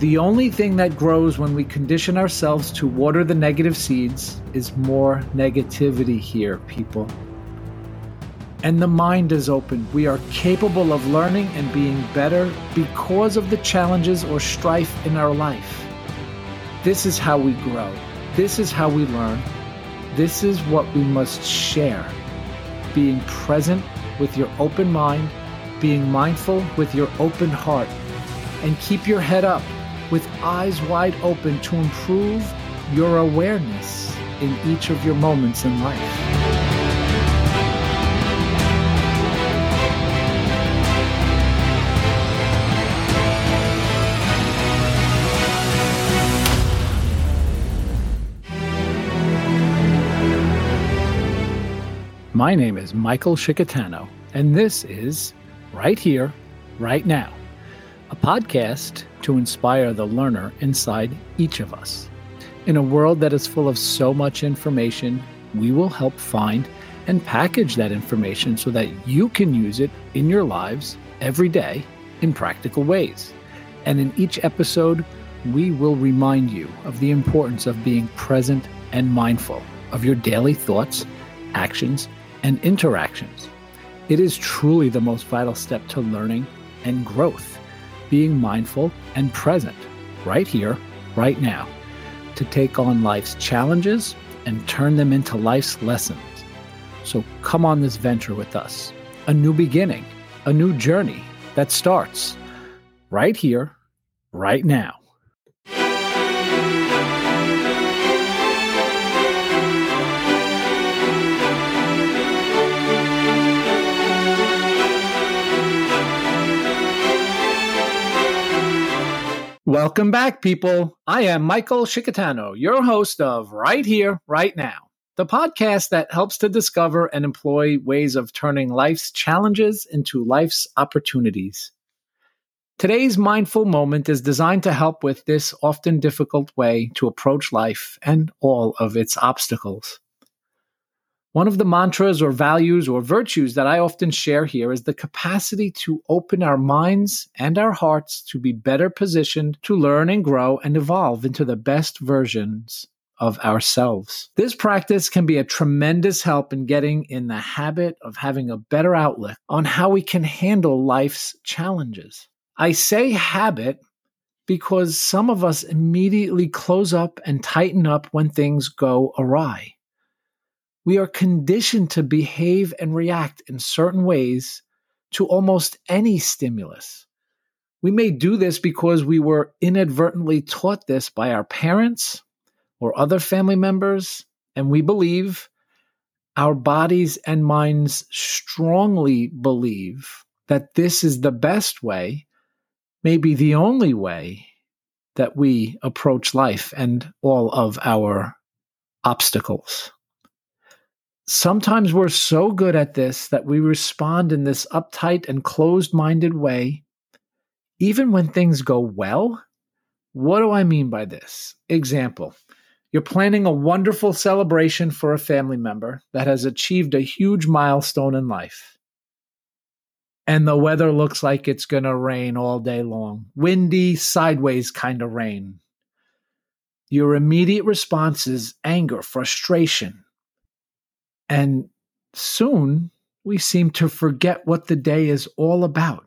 The only thing that grows when we condition ourselves to water the negative seeds is more negativity here, people. And the mind is open. We are capable of learning and being better because of the challenges or strife in our life. This is how we grow. This is how we learn. This is what we must share. Being present with your open mind, being mindful with your open heart, and keep your head up with eyes wide open to improve your awareness in each of your moments in life. My name is Michael Shikatano, and this is Right Here, Right Now, a podcast to inspire the learner inside each of us. In a world that is full of so much information, we will help find and package that information so that you can use it in your lives every day in practical ways. And in each episode, we will remind you of the importance of being present and mindful of your daily thoughts, actions, and interactions. It is truly the most vital step to learning and growth, being mindful and present right here, right now, to take on life's challenges and turn them into life's lessons. So come on this venture with us, a new beginning, a new journey that starts right here, right now. Welcome back, people. I am Michael Shikatano, your host of Right Here, Right Now, the podcast that helps to discover and employ ways of turning life's challenges into life's opportunities. Today's mindful moment is designed to help with this often difficult way to approach life and all of its obstacles. One of the mantras or values or virtues that I often share here is the capacity to open our minds and our hearts to be better positioned to learn and grow and evolve into the best versions of ourselves. This practice can be a tremendous help in getting in the habit of having a better outlook on how we can handle life's challenges. I say habit because some of us immediately close up and tighten up when things go awry. We are conditioned to behave and react in certain ways to almost any stimulus. We may do this because we were inadvertently taught this by our parents or other family members, and we believe our bodies and minds strongly believe that this is the best way, maybe the only way that we approach life and all of our obstacles. Sometimes we're so good at this that we respond in this uptight and closed minded way, even when things go well. What do I mean by this? Example You're planning a wonderful celebration for a family member that has achieved a huge milestone in life. And the weather looks like it's going to rain all day long. Windy, sideways kind of rain. Your immediate response is anger, frustration, and soon we seem to forget what the day is all about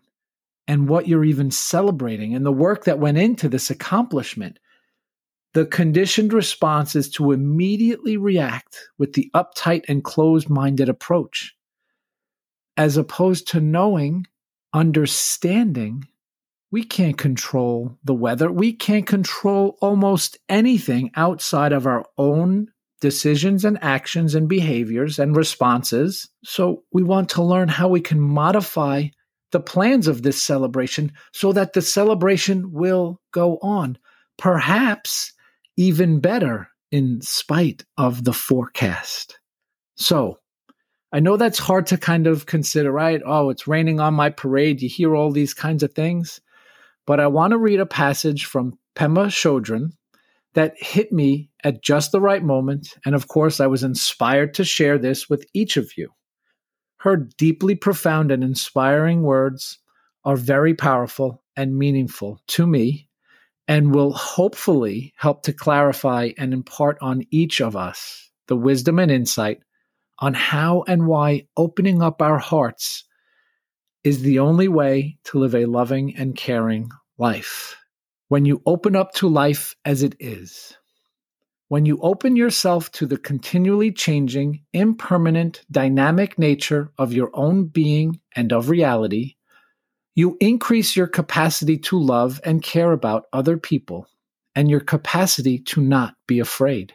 and what you're even celebrating and the work that went into this accomplishment. The conditioned response is to immediately react with the uptight and closed minded approach, as opposed to knowing, understanding, we can't control the weather. We can't control almost anything outside of our own decisions and actions and behaviors and responses. So we want to learn how we can modify the plans of this celebration so that the celebration will go on, perhaps even better in spite of the forecast. So, I know that's hard to kind of consider, right? Oh, it's raining on my parade. You hear all these kinds of things. But I want to read a passage from Pema Chodron, that hit me at just the right moment. And of course, I was inspired to share this with each of you. Her deeply profound and inspiring words are very powerful and meaningful to me and will hopefully help to clarify and impart on each of us the wisdom and insight on how and why opening up our hearts is the only way to live a loving and caring life. When you open up to life as it is, when you open yourself to the continually changing, impermanent, dynamic nature of your own being and of reality, you increase your capacity to love and care about other people and your capacity to not be afraid.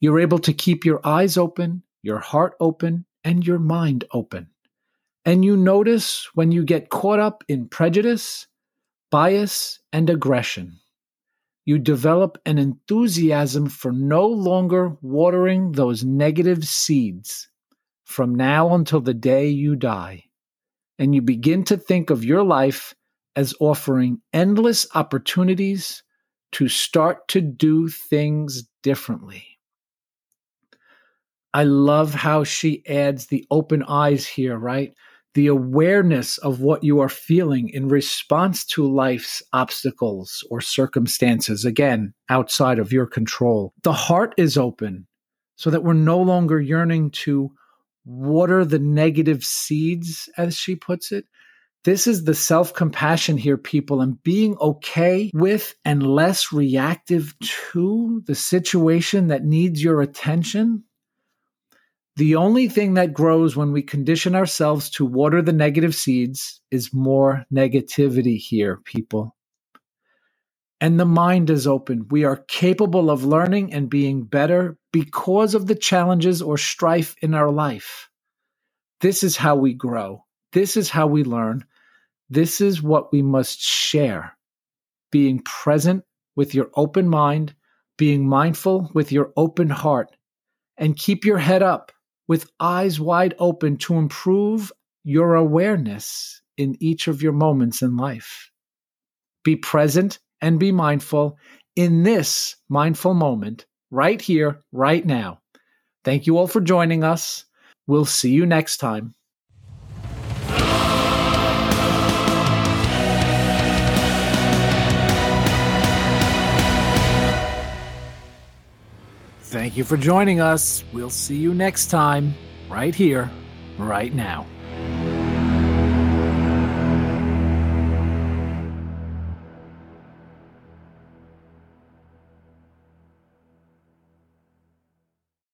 You're able to keep your eyes open, your heart open, and your mind open. And you notice when you get caught up in prejudice, bias, and aggression. You develop an enthusiasm for no longer watering those negative seeds from now until the day you die and you begin to think of your life as offering endless opportunities to start to do things differently. I love how she adds the open eyes here, right? The awareness of what you are feeling in response to life's obstacles or circumstances, again, outside of your control. The heart is open so that we're no longer yearning to water the negative seeds, as she puts it. This is the self compassion here, people, and being okay with and less reactive to the situation that needs your attention. The only thing that grows when we condition ourselves to water the negative seeds is more negativity here, people. And the mind is open. We are capable of learning and being better because of the challenges or strife in our life. This is how we grow. This is how we learn. This is what we must share. Being present with your open mind, being mindful with your open heart, and keep your head up with eyes wide open to improve your awareness in each of your moments in life. Be present and be mindful in this mindful moment, right here, right now. Thank you all for joining us. We'll see you next time. Thank you for joining us. We'll see you next time, right here, right now.